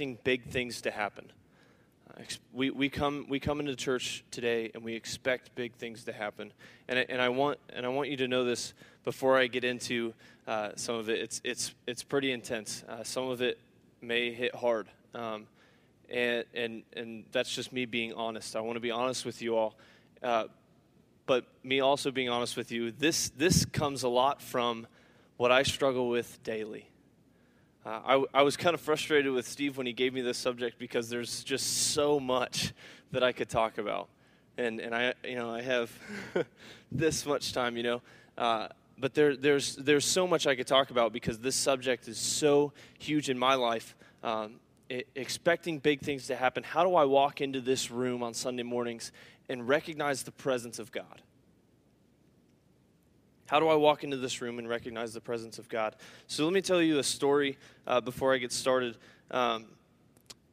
expecting big things to happen. Uh, we, we, come, we come into church today and we expect big things to happen. And I, and I, want, and I want you to know this before I get into uh, some of it. It's, it's, it's pretty intense. Uh, some of it may hit hard. Um, and, and, and that's just me being honest. I want to be honest with you all. Uh, but me also being honest with you, this, this comes a lot from what I struggle with daily. Uh, I, I was kind of frustrated with Steve when he gave me this subject because there's just so much that I could talk about. And, and I, you know, I have this much time, you know. Uh, but there, there's, there's so much I could talk about because this subject is so huge in my life. Um, it, expecting big things to happen. How do I walk into this room on Sunday mornings and recognize the presence of God? How do I walk into this room and recognize the presence of God? So let me tell you a story uh, before I get started. Um,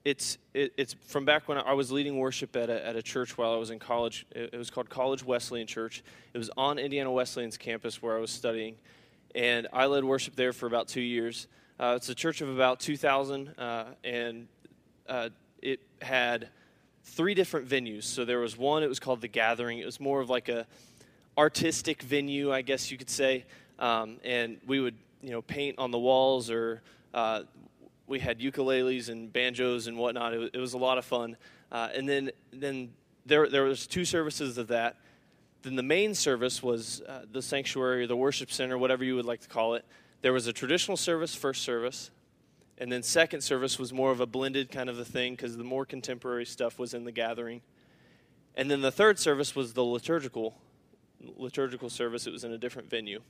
it's, it, it's from back when I was leading worship at a, at a church while I was in college. It, it was called College Wesleyan Church. It was on Indiana Wesleyan's campus where I was studying. And I led worship there for about two years. Uh, it's a church of about 2,000, uh, and uh, it had three different venues. So there was one, it was called The Gathering. It was more of like a artistic venue, I guess you could say. Um, and we would, you know, paint on the walls, or uh, we had ukuleles and banjos and whatnot. It, it was a lot of fun. Uh, and then, then there, there was two services of that. Then the main service was uh, the sanctuary, or the worship center, whatever you would like to call it. There was a traditional service, first service, and then second service was more of a blended kind of a thing because the more contemporary stuff was in the gathering. And then the third service was the liturgical liturgical service. It was in a different venue.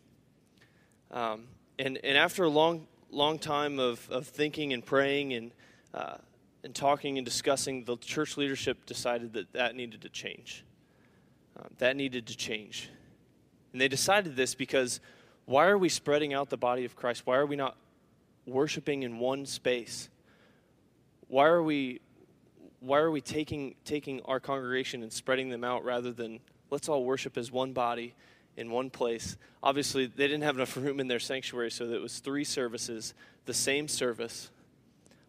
Um, and, and after a long, long time of, of thinking and praying and, uh, and talking and discussing, the church leadership decided that that needed to change. Um, that needed to change. And they decided this because why are we spreading out the body of Christ? Why are we not worshiping in one space? Why are we why are we taking taking our congregation and spreading them out rather than let's all worship as one body in one place. Obviously, they didn't have enough room in their sanctuary, so it was three services, the same service,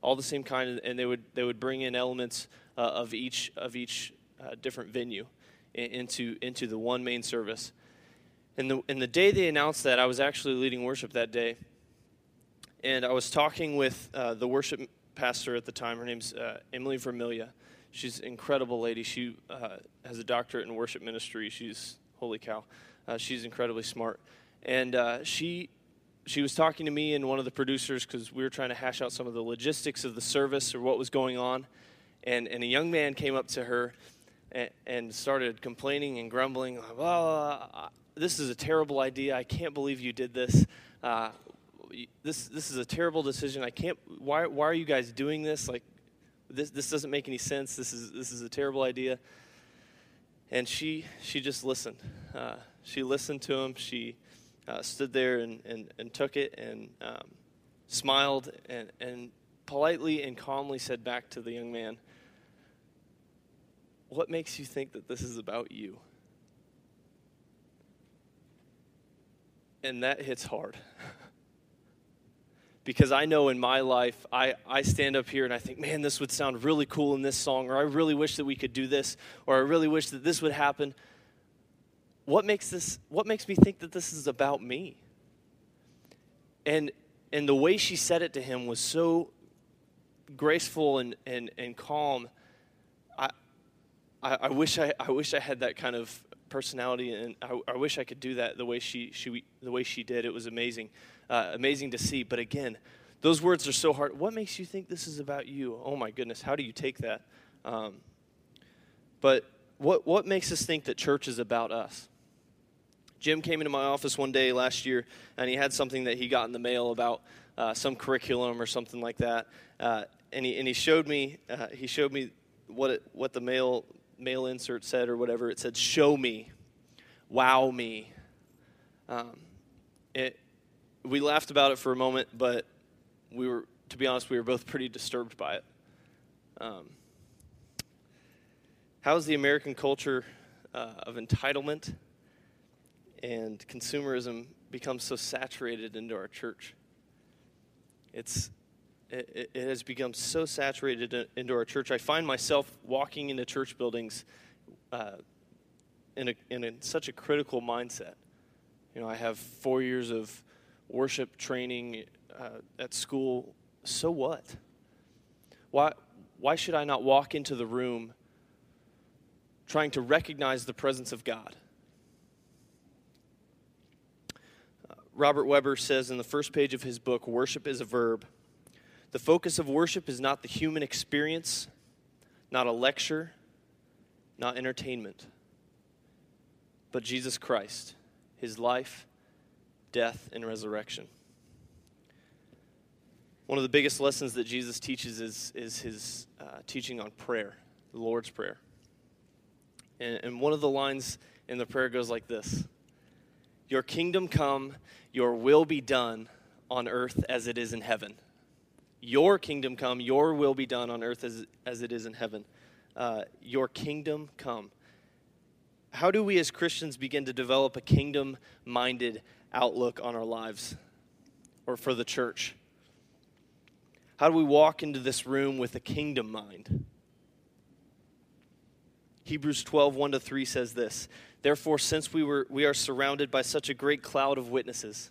all the same kind, and they would they would bring in elements uh, of each of each uh, different venue into into the one main service. And the and the day they announced that, I was actually leading worship that day, and I was talking with uh, the worship pastor at the time. Her name's uh, Emily Vermilya She's an incredible lady. She uh, has a doctorate in worship ministry. She's, holy cow, uh, she's incredibly smart. And uh, she, she was talking to me and one of the producers because we were trying to hash out some of the logistics of the service or what was going on. And, and a young man came up to her and, and started complaining and grumbling, like, well, this is a terrible idea. I can't believe you did this. Uh, this this is a terrible decision. I can't. Why why are you guys doing this? Like this, this doesn't make any sense. This is, this is a terrible idea. And she, she just listened. Uh, she listened to him. She uh, stood there and, and, and took it and um, smiled and, and politely and calmly said back to the young man, What makes you think that this is about you? And that hits hard. because I know in my life, I, I stand up here and I think, man, this would sound really cool in this song, or I really wish that we could do this, or I really wish that this would happen. What makes this, what makes me think that this is about me? And, and the way she said it to him was so graceful and, and, and calm. I, I, I wish I, I wish I had that kind of personality, and I, I wish I could do that the way she, she, the way she did. It was amazing uh, amazing to see. But again, those words are so hard. What makes you think this is about you? Oh my goodness, how do you take that? Um, but what, what makes us think that church is about us? Jim came into my office one day last year, and he had something that he got in the mail about uh, some curriculum or something like that. Uh, and, he, and he showed me uh, he showed me what it, what the mail mail insert said or whatever. It said, "Show me, wow me." Um, it, we laughed about it for a moment, but we were, to be honest, we were both pretty disturbed by it. Um, how has the American culture uh, of entitlement and consumerism become so saturated into our church? It's, it, it has become so saturated into our church. I find myself walking into church buildings uh, in, a, in a, such a critical mindset. You know, I have four years of worship training uh, at school. So what? Why, why should I not walk into the room trying to recognize the presence of God? Uh, Robert Webber says in the first page of his book, Worship is a Verb. The focus of worship is not the human experience, not a lecture, not entertainment, but Jesus Christ, his life, death, and resurrection. One of the biggest lessons that Jesus teaches is, is his uh, teaching on prayer, the Lord's Prayer. And, and one of the lines in the prayer goes like this Your kingdom come, your will be done on earth as it is in heaven. Your kingdom come, your will be done on earth as, as it is in heaven. Uh, your kingdom come. How do we as Christians begin to develop a kingdom minded outlook on our lives or for the church? How do we walk into this room with a kingdom mind? Hebrews 12, 1 to 3 says this Therefore, since we, were, we are surrounded by such a great cloud of witnesses,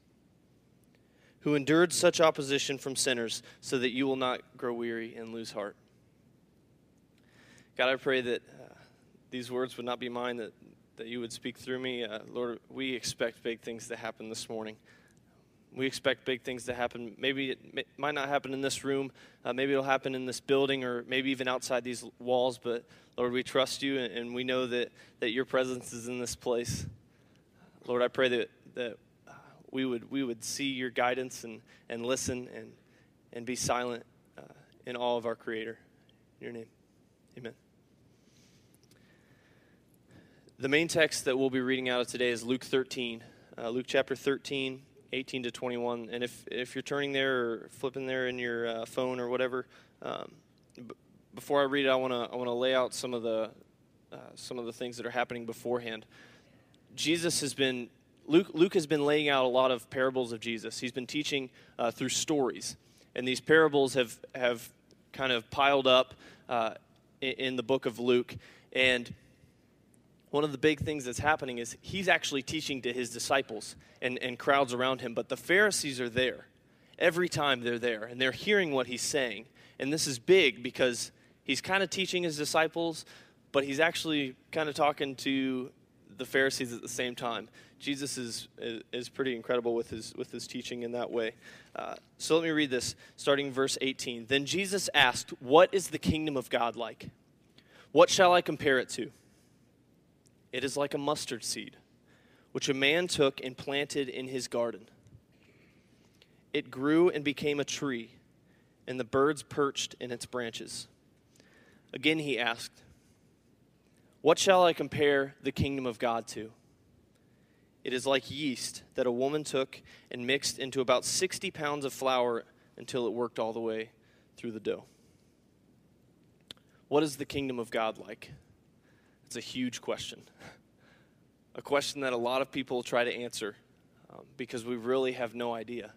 who endured such opposition from sinners, so that you will not grow weary and lose heart. God, I pray that uh, these words would not be mine, that, that you would speak through me. Uh, Lord, we expect big things to happen this morning. We expect big things to happen. Maybe it may, might not happen in this room. Uh, maybe it'll happen in this building or maybe even outside these walls. But Lord, we trust you and, and we know that, that your presence is in this place. Lord, I pray that, that we would, we would see your guidance and, and listen and, and be silent uh, in all of our Creator. In your name, amen. The main text that we'll be reading out of today is Luke 13, uh, Luke chapter 13, 18 to 21. And if, if you're turning there or flipping there in your uh, phone or whatever, um, b- before I read it, I want to I want to lay out some of the uh, some of the things that are happening beforehand. Jesus has been Luke, Luke has been laying out a lot of parables of Jesus. He's been teaching uh, through stories. And these parables have, have kind of piled up uh, in, in the book of Luke. And one of the big things that's happening is he's actually teaching to his disciples and, and crowds around him. But the Pharisees are there every time they're there, and they're hearing what he's saying. And this is big because he's kind of teaching his disciples, but he's actually kind of talking to the Pharisees at the same time. Jesus is, is pretty incredible with his, with his teaching in that way. Uh, so let me read this, starting verse 18. Then Jesus asked, What is the kingdom of God like? What shall I compare it to? It is like a mustard seed, which a man took and planted in his garden. It grew and became a tree, and the birds perched in its branches. Again he asked, What shall I compare the kingdom of God to? It is like yeast that a woman took and mixed into about 60 pounds of flour until it worked all the way through the dough. What is the kingdom of God like? It's a huge question. A question that a lot of people try to answer um, because we really have no idea.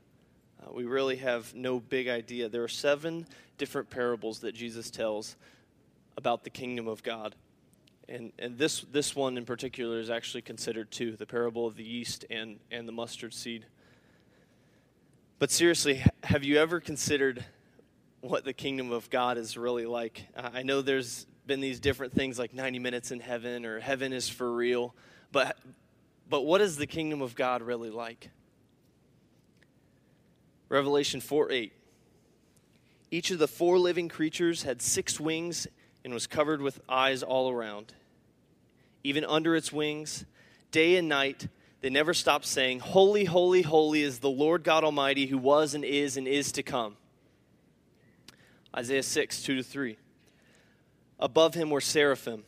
Uh, we really have no big idea. There are seven different parables that Jesus tells about the kingdom of God. And, and this, this one in particular is actually considered too the parable of the yeast and, and the mustard seed. But seriously, have you ever considered what the kingdom of God is really like? I know there's been these different things like 90 minutes in heaven or heaven is for real, but, but what is the kingdom of God really like? Revelation 4 8. Each of the four living creatures had six wings and was covered with eyes all around. Even under its wings, day and night, they never stopped saying, Holy, holy, holy is the Lord God Almighty who was and is and is to come. Isaiah 6, 2 to 3. Above him were seraphim,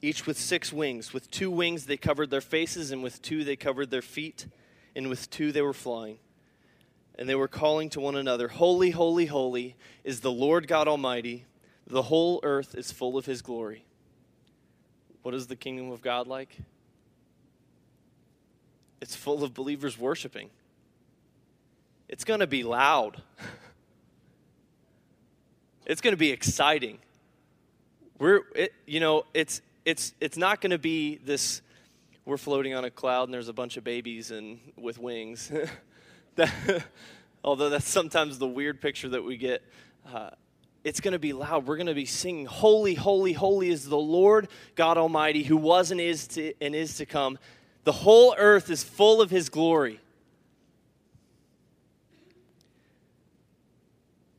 each with six wings. With two wings they covered their faces, and with two they covered their feet, and with two they were flying. And they were calling to one another, Holy, holy, holy is the Lord God Almighty. The whole earth is full of his glory. What is the kingdom of God like? It's full of believers worshiping. It's going to be loud. it's going to be exciting. We're, it, you know, it's it's it's not going to be this. We're floating on a cloud and there's a bunch of babies and with wings. that, although that's sometimes the weird picture that we get. Uh, it's going to be loud. We're going to be singing, Holy, holy, holy is the Lord God Almighty, who was and is to, and is to come. The whole earth is full of his glory.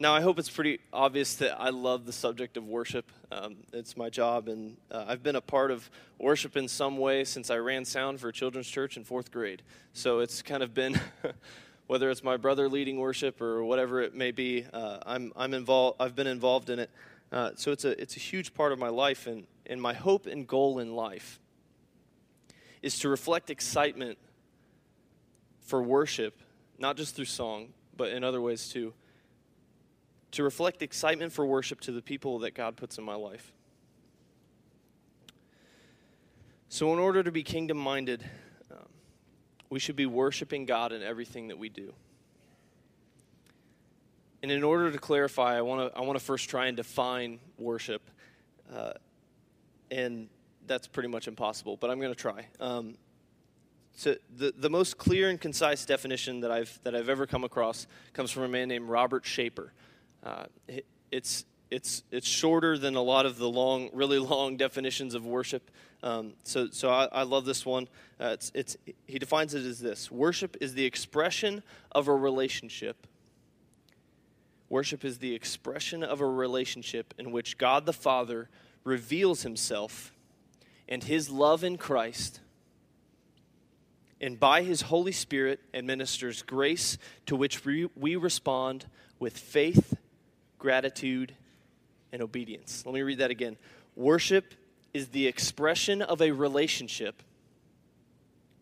Now, I hope it's pretty obvious that I love the subject of worship. Um, it's my job, and uh, I've been a part of worship in some way since I ran sound for a children's church in fourth grade. So it's kind of been, whether it's my brother leading worship or whatever it may be, uh, I'm, I'm involved, I've been involved in it. Uh, so it's a, it's a huge part of my life, and, and my hope and goal in life is to reflect excitement for worship, not just through song, but in other ways too to reflect excitement for worship to the people that God puts in my life. So, in order to be kingdom minded, we should be worshiping God in everything that we do. And in order to clarify, I want to I want to first try and define worship, uh, and that's pretty much impossible. But I'm going to try. Um, so the, the most clear and concise definition that I've that I've ever come across comes from a man named Robert Schaper. Uh, it, it's it's it's shorter than a lot of the long, really long definitions of worship. Um, so so I, I, love this one. Uh, it's it's he defines it as this: worship is the expression of a relationship. Worship is the expression of a relationship in which God the Father reveals Himself and His love in Christ, and by His Holy Spirit administers grace to which we, we respond with faith gratitude, and obedience. Let me read that again. Worship is the expression of a relationship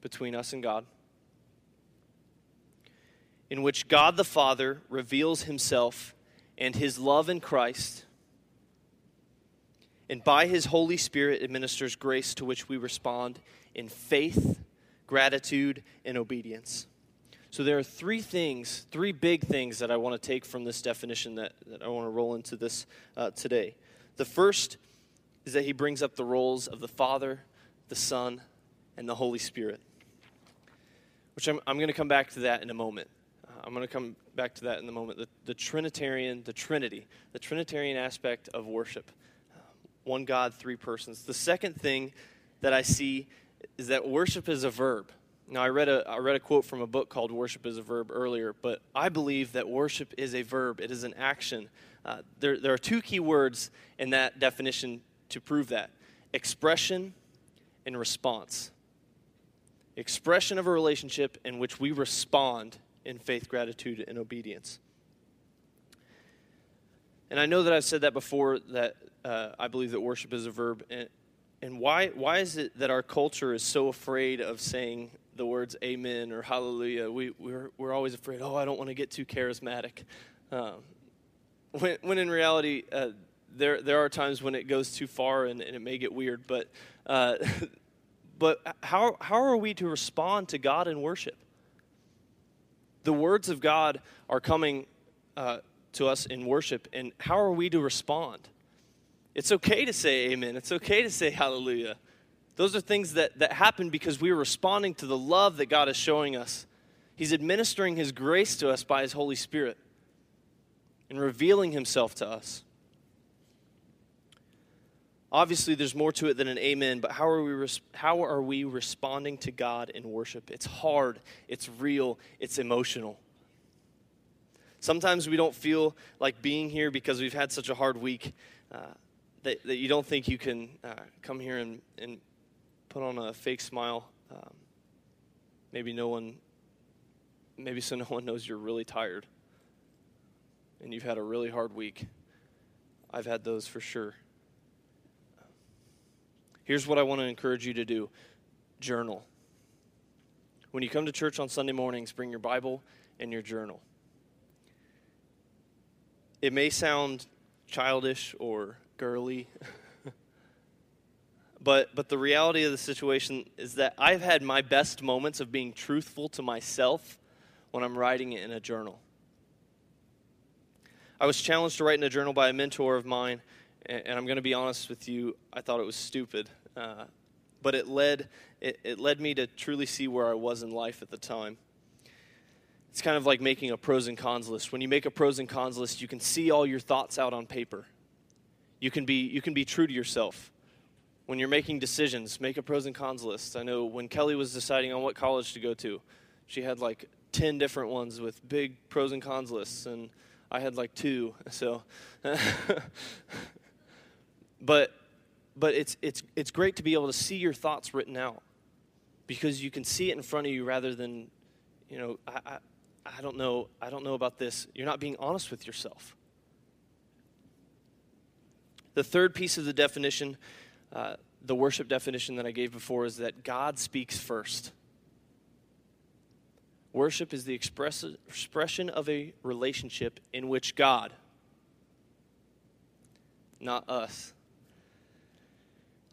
between us and God, in which God the Father reveals himself and his love in Christ, and by his Holy Spirit administers grace to which we respond in faith, gratitude, and obedience. So there are three things, three big things that I want to take from this definition that, that I want to roll into this uh, today. The first is that he brings up the roles of the Father, the Son, and the Holy Spirit, which I'm, I'm going to come back to that in a moment. Uh, I'm going to come back to that in a moment. The, the Trinitarian, the Trinity, the Trinitarian aspect of worship. Uh, one God, three persons. The second thing that I see is that worship is a verb. Now, I read, a, I read a quote from a book called Worship is a Verb earlier, but I believe that worship is a verb, it is an action. Uh, there, there are two key words in that definition to prove that expression and response. Expression of a relationship in which we respond in faith, gratitude, and obedience. And I know that I've said that before, that uh, I believe that worship is a verb. And, and why, why is it that our culture is so afraid of saying the words amen or hallelujah, we, we're, we're always afraid, oh, I don't want to get too charismatic. Um, when, when in reality, uh, there, there are times when it goes too far and, and it may get weird, but, uh, but how, how are we to respond to God in worship? The words of God are coming uh, to us in worship, and how are we to respond? It's okay to say amen, it's okay to say hallelujah. Those are things that, that happen because we are responding to the love that God is showing us. He's administering His grace to us by His Holy Spirit and revealing Himself to us. Obviously, there's more to it than an amen, but how are, we res- how are we responding to God in worship? It's hard, it's real, it's emotional. Sometimes we don't feel like being here because we've had such a hard week uh, that, that you don't think you can uh, come here and, and put on a fake smile. Um, maybe no one, maybe so no one knows you're really tired and you've had a really hard week. I've had those for sure. here's what I want to encourage you to do journal. When you come to church on Sunday mornings, bring your Bible and your journal. It may sound childish or girly. but but the reality of the situation is that I've had my best moments of being truthful to myself when I'm writing it in a journal. I was challenged to write in a journal by a mentor of mine, and, and I'm going to be honest with you, I thought it was stupid. Uh, but it led, it, it led me to truly see where I was in life at the time. It's kind of like making a pros and cons list. When you make a pros and cons list, you can see all your thoughts out on paper. You can be, you can be true to yourself. When you're making decisions, make a pros and cons list. I know when Kelly was deciding on what college to go to, she had like 10 different ones with big pros and cons lists. And I had like two. So, but but it's it's it's great to be able to see your thoughts written out because you can see it in front of you rather than, you know, I, I, I don't know I don't know about this. You're not being honest with yourself. The third piece of the definition, uh, the worship definition that I gave before, is that God speaks first. Worship is the express, expression of a relationship in which God, not us.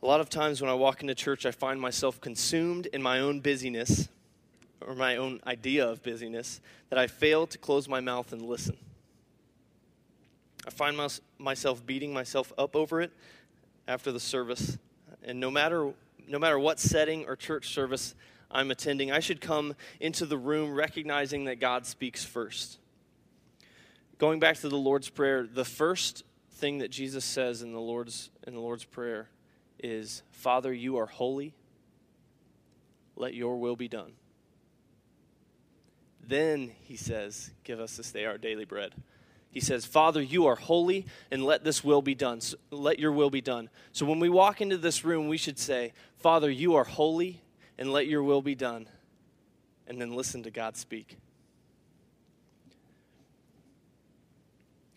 A lot of times when I walk into church, I find myself consumed in my own busyness or my own idea of busyness that I fail to close my mouth and listen. I find my, myself beating myself up over it after the service. And no matter, no matter what setting or church service I'm attending, I should come into the room recognizing that God speaks first. Going back to the Lord's Prayer, the first thing that Jesus says in the Lord's, in the Lord's Prayer is, Father, you are holy. Let your will be done. Then he says, Give us this day our daily bread. He says, Father, you are holy, and let this will be done. So let your will be done. So when we walk into this room, we should say, Father, you are holy, and let your will be done. And then listen to God speak.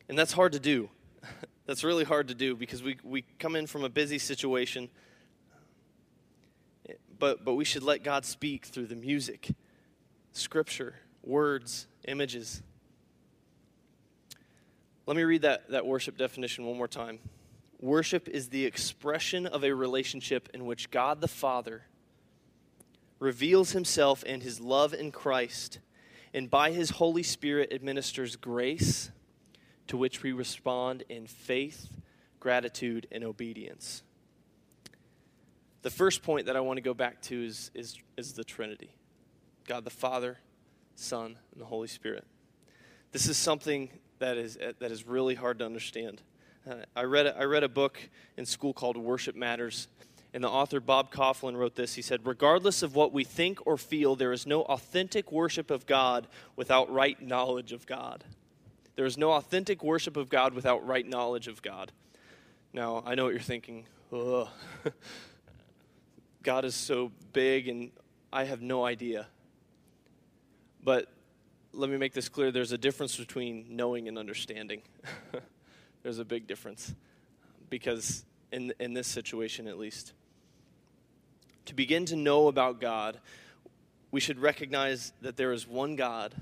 And that's hard to do. that's really hard to do because we, we come in from a busy situation. But, but we should let God speak through the music, scripture, words, images. Let me read that, that worship definition one more time. Worship is the expression of a relationship in which God the Father reveals himself and his love in Christ, and by his Holy Spirit administers grace to which we respond in faith, gratitude, and obedience. The first point that I want to go back to is, is, is the Trinity God the Father, Son, and the Holy Spirit. This is something that is, that is really hard to understand. Uh, I, read, I read a book in school called Worship Matters and the author Bob Kauflin wrote this. He said, Regardless of what we think or feel, there is no authentic worship of God without right knowledge of God. There is no authentic worship of God without right knowledge of God. Now, I know what you're thinking. God is so big, and I have no idea. But let me make this clear there's a difference between knowing and understanding. there's a big difference. Because in, in this situation, at least, to begin to know about God, we should recognize that there is one God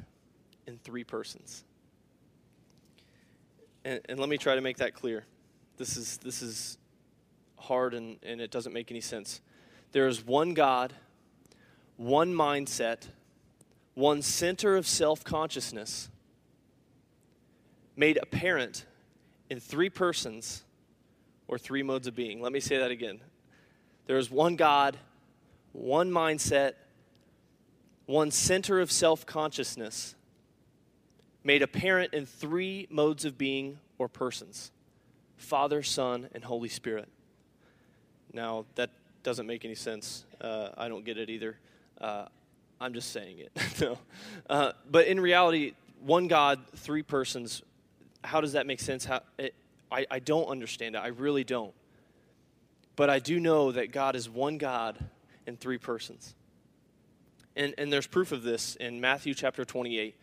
in three persons. And, and, let me try to make that clear. This is, this is hard and, and it doesn't make any sense. There is one God, one mindset, one center of self consciousness made apparent in three persons or three modes of being. Let me say that again. There is one God, one mindset, one center of self consciousness, made apparent in three modes of being or persons Father, Son, and Holy Spirit. Now, that doesn't make any sense. Uh, I don't get it either. Uh, I'm just saying it. no. Uh, but in reality, one God, three persons, how does that make sense? How, it, I, I don't understand it. I really don't. But I do know that God is one God in three persons. And, and there's proof of this in Matthew chapter 28.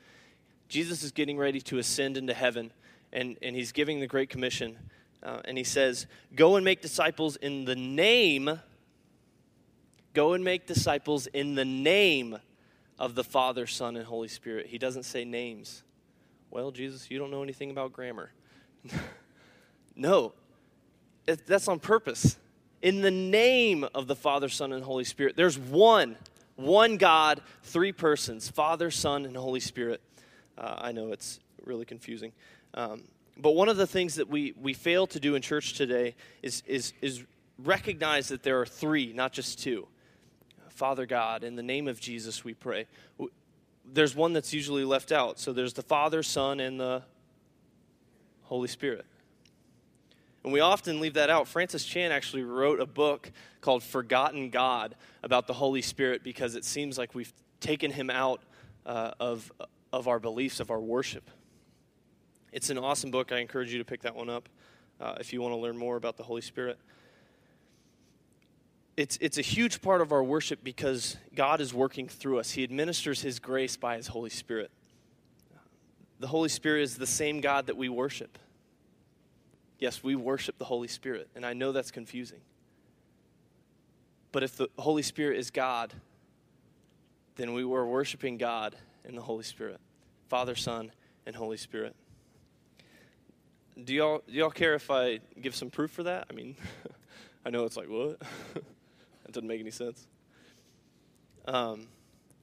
Jesus is getting ready to ascend into heaven, and, and he's giving the Great Commission. Uh, and he says, Go and make disciples in the name Go and make disciples in the name of the Father, Son, and Holy Spirit. He doesn't say names. Well, Jesus, you don't know anything about grammar. no, it, that's on purpose. In the name of the Father, Son, and Holy Spirit. There's one, one God, three persons Father, Son, and Holy Spirit. Uh, I know it's really confusing. Um, but one of the things that we, we fail to do in church today is, is, is recognize that there are three, not just two. Father God, in the name of Jesus we pray. There's one that's usually left out. So there's the Father, Son, and the Holy Spirit. And we often leave that out. Francis Chan actually wrote a book called Forgotten God about the Holy Spirit because it seems like we've taken him out uh, of, of our beliefs, of our worship. It's an awesome book. I encourage you to pick that one up uh, if you want to learn more about the Holy Spirit. It's, it's a huge part of our worship because God is working through us. He administers His grace by His Holy Spirit. The Holy Spirit is the same God that we worship. Yes, we worship the Holy Spirit, and I know that's confusing. But if the Holy Spirit is God, then we were worshiping God in the Holy Spirit Father, Son, and Holy Spirit. Do y'all, do y'all care if I give some proof for that? I mean, I know it's like, what? that doesn't make any sense. Um,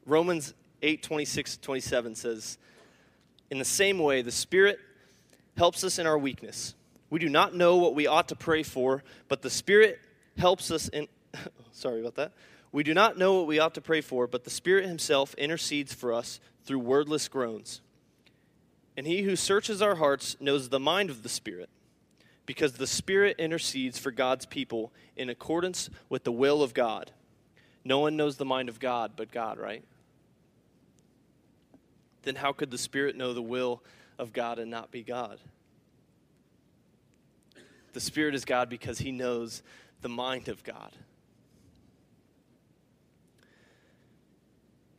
Romans 8 26 27 says, In the same way, the Spirit helps us in our weakness. We do not know what we ought to pray for, but the Spirit helps us in. sorry about that. We do not know what we ought to pray for, but the Spirit Himself intercedes for us through wordless groans. And he who searches our hearts knows the mind of the Spirit, because the Spirit intercedes for God's people in accordance with the will of God. No one knows the mind of God but God, right? Then how could the Spirit know the will of God and not be God? The Spirit is God because he knows the mind of God.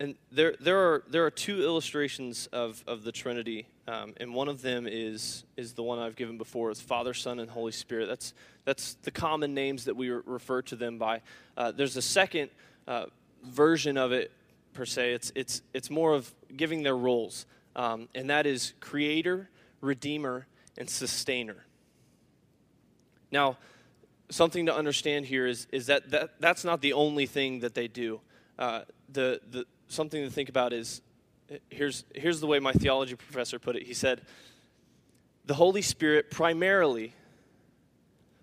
And there, there, are, there are two illustrations of, of the Trinity, um, and one of them is, is the one I've given before, Father, Son, and Holy Spirit. That's, that's the common names that we refer to them by. Uh, there's a second uh, version of it, per se. It's, it's, it's more of giving their roles, um, and that is Creator, Redeemer, and Sustainer. Now, something to understand here is, is that, that that's not the only thing that they do. Uh, the, the, something to think about is here's, here's the way my theology professor put it. He said, The Holy Spirit primarily,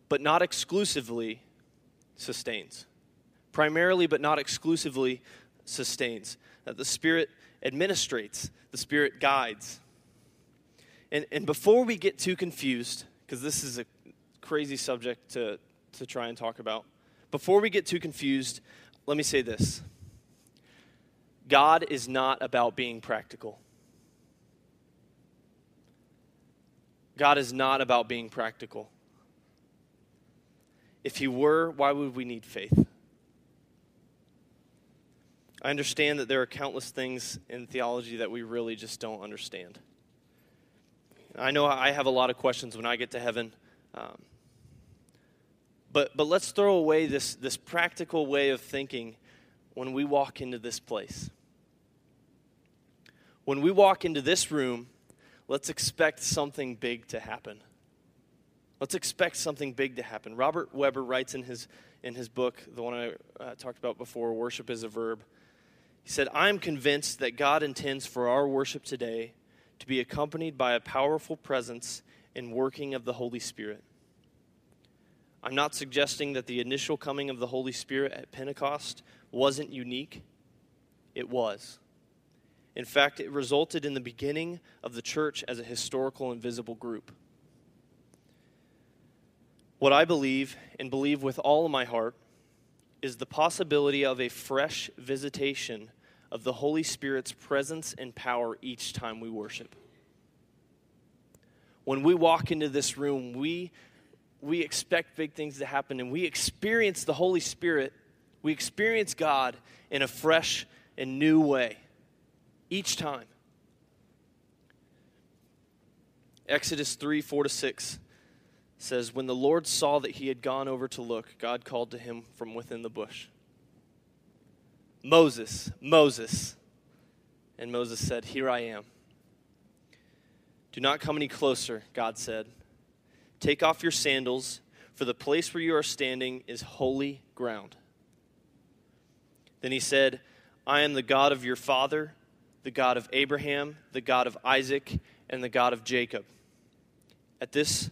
but not exclusively, sustains. Primarily, but not exclusively, sustains. That the Spirit administrates, the Spirit guides. And, and before we get too confused, because this is a crazy subject to, to try and talk about, before we get too confused, let me say this God is not about being practical. God is not about being practical. If He were, why would we need faith? I understand that there are countless things in theology that we really just don't understand. I know I have a lot of questions when I get to heaven. Um, but, but let's throw away this, this practical way of thinking when we walk into this place when we walk into this room, let's expect something big to happen. Let's expect something big to happen. Robert Webber writes in his, in his book, the one I uh, talked about before, Worship is a Verb. He said, I am convinced that God intends for our worship today to be accompanied by a powerful presence and working of the Holy Spirit. I'm not suggesting that the initial coming of the Holy Spirit at Pentecost wasn't unique, it was. In fact, it resulted in the beginning of the church as a historical and visible group. What I believe, and believe with all of my heart, is the possibility of a fresh visitation of the Holy Spirit's presence and power each time we worship. When we walk into this room, we, we expect big things to happen, and we experience the Holy Spirit, we experience God in a fresh and new way each time. Exodus 3 4 to 6 says, When the Lord saw that he had gone over to look, God called to him from within the bush. Moses, Moses. And Moses said, Here I am. Do not come any closer, God said. Take off your sandals, for the place where you are standing is holy ground. Then he said, I am the God of your father, the God of Abraham, the God of Isaac, and the God of Jacob. At this,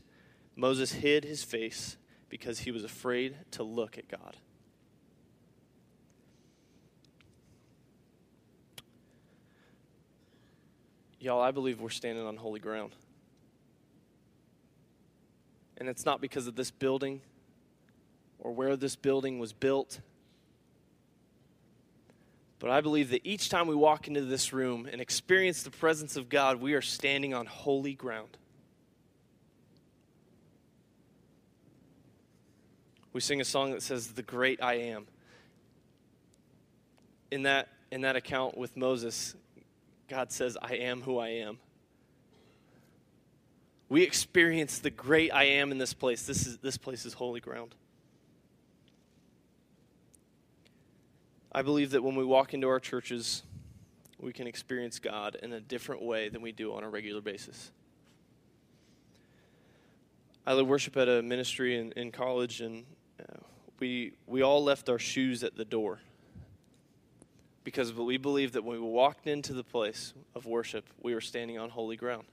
Moses hid his face because he was afraid to look at God. Y'all, I believe we're standing on holy ground. And it's not because of this building or where this building was built. But I believe that each time we walk into this room and experience the presence of God, we are standing on holy ground. We sing a song that says, The Great I Am. In that, in that account with Moses, God says, I am who I am. We experience the great I am in this place. This, is, this place is holy ground. I believe that when we walk into our churches, we can experience God in a different way than we do on a regular basis. I led worship at a ministry in, in college, and uh, we, we all left our shoes at the door because we believe that when we walked into the place of worship, we were standing on holy ground.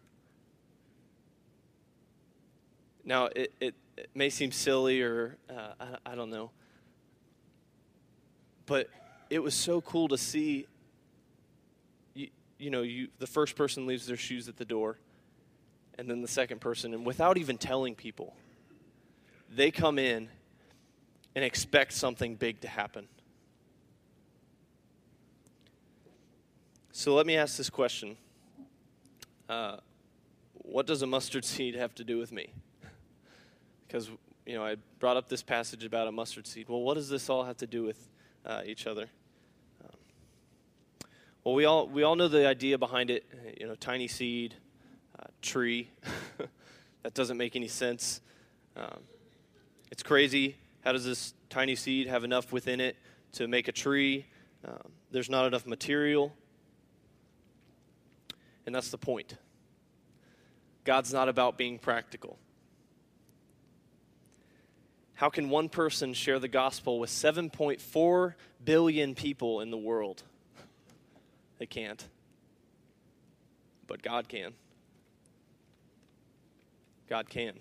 Now, it, it, it may seem silly or uh, I, I don't know, but it was so cool to see. You, you know, you the first person leaves their shoes at the door, and then the second person, and without even telling people, they come in and expect something big to happen. So let me ask this question uh, What does a mustard seed have to do with me? Because, you know, I brought up this passage about a mustard seed. Well, what does this all have to do with uh, each other? Um, well, we all, we all know the idea behind it you know, tiny seed, uh, tree. that doesn't make any sense. Um, it's crazy. How does this tiny seed have enough within it to make a tree? Um, there's not enough material. And that's the point. God's not about being practical. How can one person share the gospel with 7.4 billion people in the world? They can't. But God can. God can.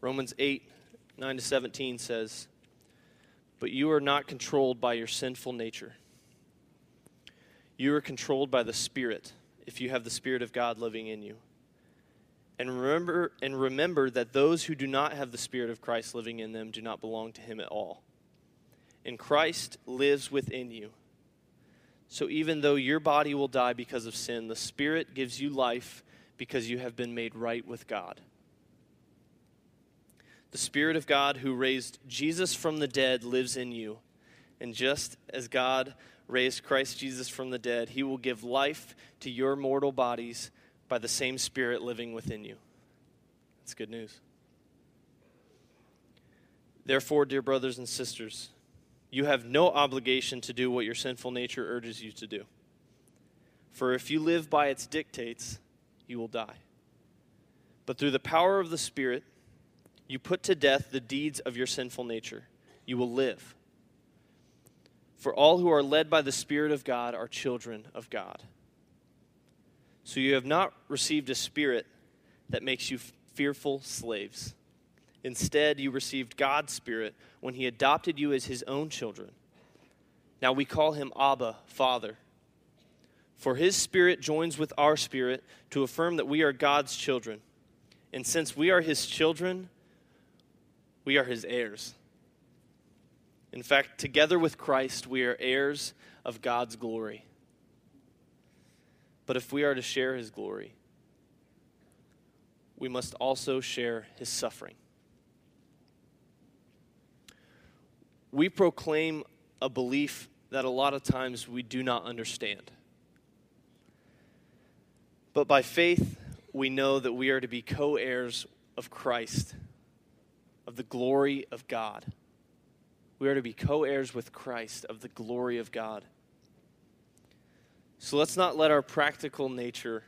Romans 8, 9 to 17 says, But you are not controlled by your sinful nature you are controlled by the Spirit if you have the Spirit of God living in you. And remember, and remember that those who do not have the Spirit of Christ living in them do not belong to Him at all. And Christ lives within you. So even though your body will die because of sin, the Spirit gives you life because you have been made right with God. The Spirit of God who raised Jesus from the dead lives in you. And just as God raised Christ Jesus from the dead, he will give life to your mortal bodies by the same Spirit living within you. That's good news. Therefore, dear brothers and sisters, you have no obligation to do what your sinful nature urges you to do. For if you live by its dictates, you will die. But through the power of the Spirit, you put to death the deeds of your sinful nature. You will live. For all who are led by the Spirit of God are children of God. So you have not received a spirit that makes you fearful slaves. Instead, you received God's Spirit when He adopted you as His own children. Now we call Him Abba, Father. For His Spirit joins with our spirit to affirm that we are God's children. And since we are His children, we are His heirs. In fact, together with Christ, we are heirs of God's glory. But if we are to share his glory, we must also share his suffering. We proclaim a belief that a lot of times we do not understand. But by faith, we know that we are to be co heirs of Christ, of the glory of God. We are to be co heirs with Christ of the glory of God. So let's not let our practical nature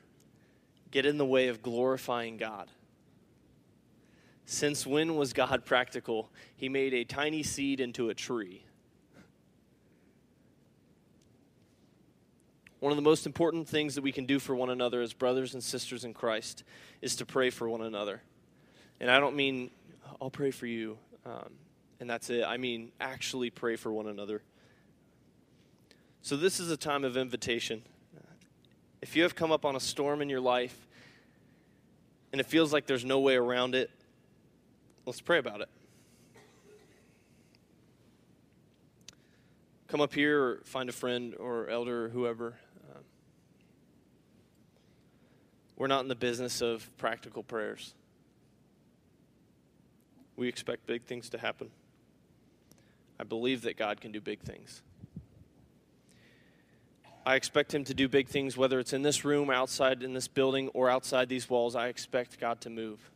get in the way of glorifying God. Since when was God practical? He made a tiny seed into a tree. One of the most important things that we can do for one another as brothers and sisters in Christ is to pray for one another. And I don't mean, I'll pray for you, um, and that's it. I mean, actually pray for one another. So, this is a time of invitation. If you have come up on a storm in your life and it feels like there's no way around it, let's pray about it. Come up here or find a friend or elder or whoever. Um, we're not in the business of practical prayers. We expect big things to happen. I believe that God can do big things. I expect Him to do big things, whether it's in this room, outside in this building, or outside these walls. I expect God to move.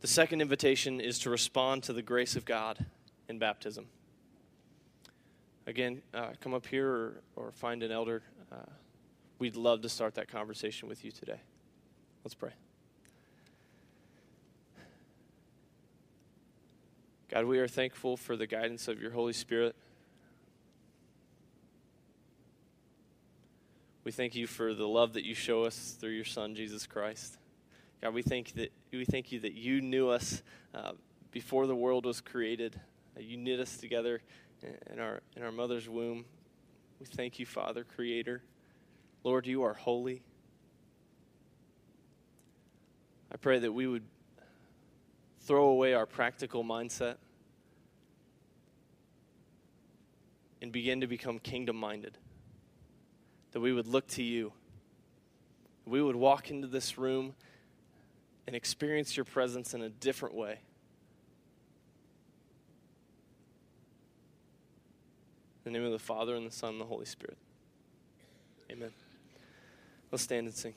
The second invitation is to respond to the grace of God in baptism. Again, uh, come up here or, or find an elder. Uh, we'd love to start that conversation with you today. Let's pray. God, we are thankful for the guidance of your Holy Spirit. We thank you for the love that you show us through your Son, Jesus Christ. God, we thank that we thank you that you knew us uh, before the world was created. You knit us together in our in our mother's womb. We thank you, Father, Creator. Lord, you are holy. I pray that we would throw away our practical mindset and begin to become kingdom minded that we would look to you. We would walk into this room and experience your presence in a different way. In the name of the Father, and the Son, and the Holy Spirit. Amen. Let's stand and sing.